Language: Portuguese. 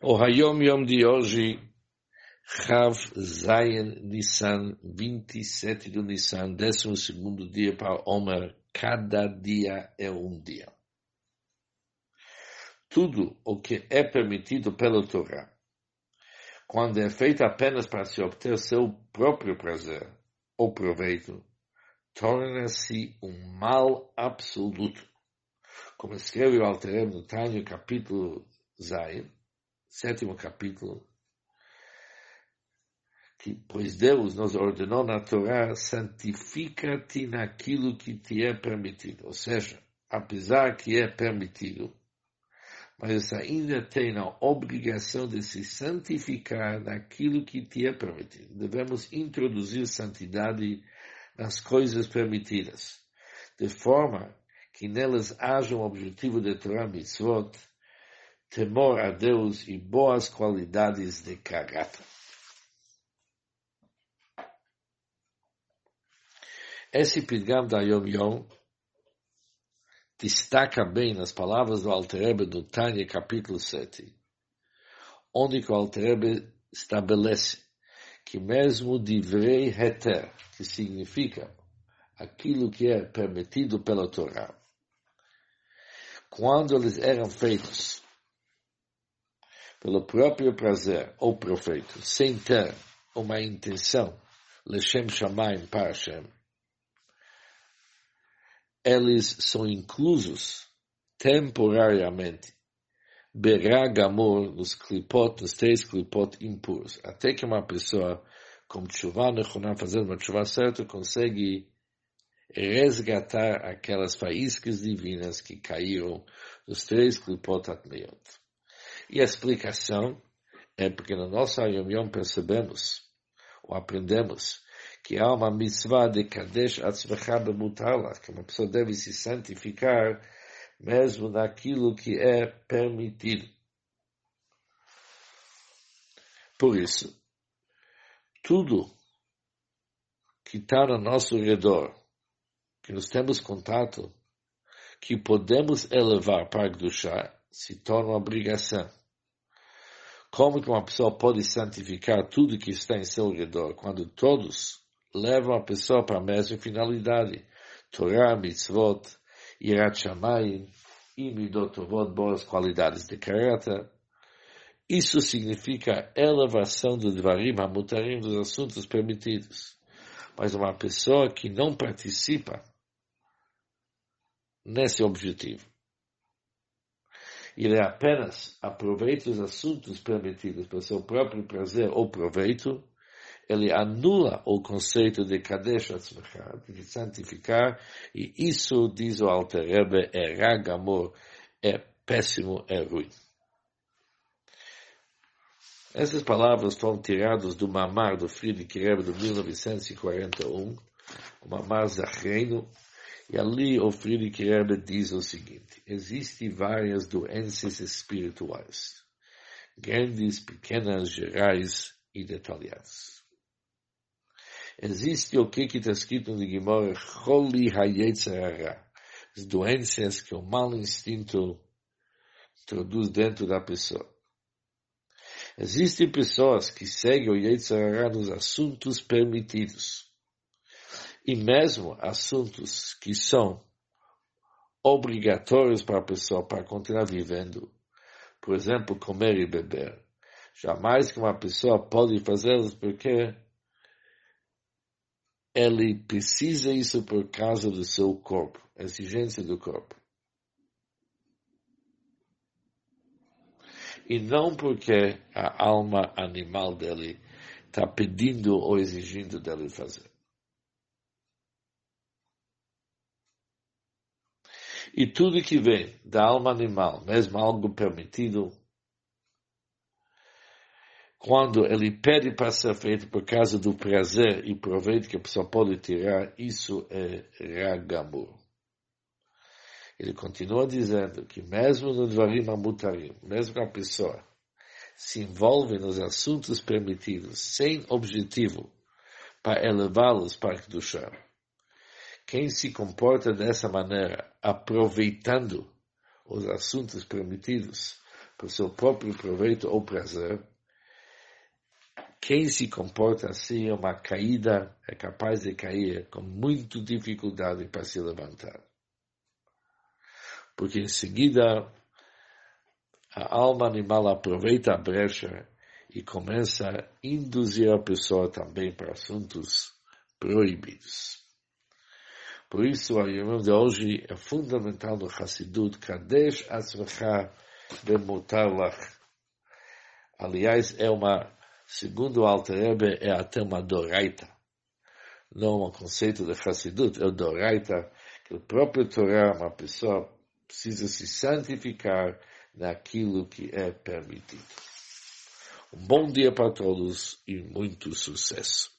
O Hayom Yom de hoje, Chav Zayin Nissan, 27 do Nissan, 12 dia para Omer, cada dia é um dia. Tudo o que é permitido pela Torá, quando é feito apenas para se obter seu próprio prazer ou proveito, torna-se um mal absoluto. Como escreve o Alterem no Tânio, capítulo Zayin, sétimo capítulo, que, pois Deus nos ordenou na Torá, santifica-te naquilo que te é permitido. Ou seja, apesar que é permitido, mas ainda tem a obrigação de se santificar naquilo que te é permitido. Devemos introduzir santidade nas coisas permitidas, de forma que nelas haja um objetivo de Torah Mitzvot, temor a Deus e boas qualidades de caráter. Esse Pidgam da Yom Yom destaca bem nas palavras do Alterebe do Tânia, capítulo 7, onde o Alterebe estabelece que mesmo divrei heter, que significa aquilo que é permitido pela Torá, quando eles eram feitos pelo próprio prazer ou proveito, sem ter uma intenção, Leshem Shamayim para Hashem, eles são inclusos temporariamente Beragamor nos clipot, nos três clipot impuros, até que uma pessoa com tshuva nechonah, fazendo uma tshuva certa, consegue resgatar aquelas faíscas divinas que caíram dos três clipot atmeyot. E a explicação é porque no nosso Yom Yom percebemos, ou aprendemos, que há uma mitzvah de Kadesh Atzmecha Bemutala, que uma pessoa deve se santificar mesmo naquilo que é permitido. Por isso, tudo que está no nosso redor, que nós temos contato, que podemos elevar para Gdushá, se torna uma obrigação. Como que uma pessoa pode santificar tudo que está em seu redor, quando todos levam a pessoa para a mesma finalidade? Torá, mitzvot, Irat Shamayim e Midotovot, boas qualidades de caráter. Isso significa elevação do Dvarim Hamutarim, dos assuntos permitidos. Mas uma pessoa que não participa nesse objetivo, ele apenas aproveita os assuntos permitidos para seu próprio prazer ou proveito, ele anula o conceito de Kadesh Atzmecha, de santificar, e isso, diz o Alter Rebbe, é ragamor, é péssimo, é ruim. Essas palavras foram tiradas do Mamar do Friedrich Rebbe de 1941, o Mamar Zachreino, e ali o Friedrich Rebbe diz o seguinte, existem várias doenças espirituais, grandes, pequenas, gerais e detalhadas. Existe o que está escrito no Gemara, Choli Hayetzerara, as doenças que o mau instinto introduz dentro da pessoa. Existem pessoas que seguem o Yetzirah nos assuntos permitidos e mesmo assuntos que são obrigatórios para a pessoa para continuar vivendo. Por exemplo, comer e beber. Jamais que uma pessoa pode fazê-los porque ele precisa isso por causa do seu corpo, exigência do corpo. E não porque a alma animal dele está pedindo ou exigindo dele fazer. E tudo que vem da alma animal, mesmo algo permitido, quando ele pede para ser feito por causa do prazer e proveito que a pessoa pode tirar, isso é ragamur. Ele continua dizendo que mesmo no Dvarim Amutarim, mesmo que a pessoa se envolve nos assuntos permitidos sem objetivo para elevá-los para Kedushah, quem se comporta dessa maneira, aproveitando os assuntos permitidos para o seu próprio proveito ou prazer, quem se comporta assim é uma caída, é capaz de cair com muita dificuldade para se levantar. Porque em seguida a alma animal aproveita a brecha e começa a induzir a pessoa também para assuntos proibidos. Por isso, a reunião de hoje é fundamental no Hassidut, Kadesh Atzvecha Bemutar Lach. Aliás, é uma, segundo o Alter Rebbe, é até uma doraita. Não um conceito de Hassidut, é o doraita, que o próprio Torá, uma pessoa precisa se santificar naquilo que é permitido. Um bom dia para todos e muito sucesso.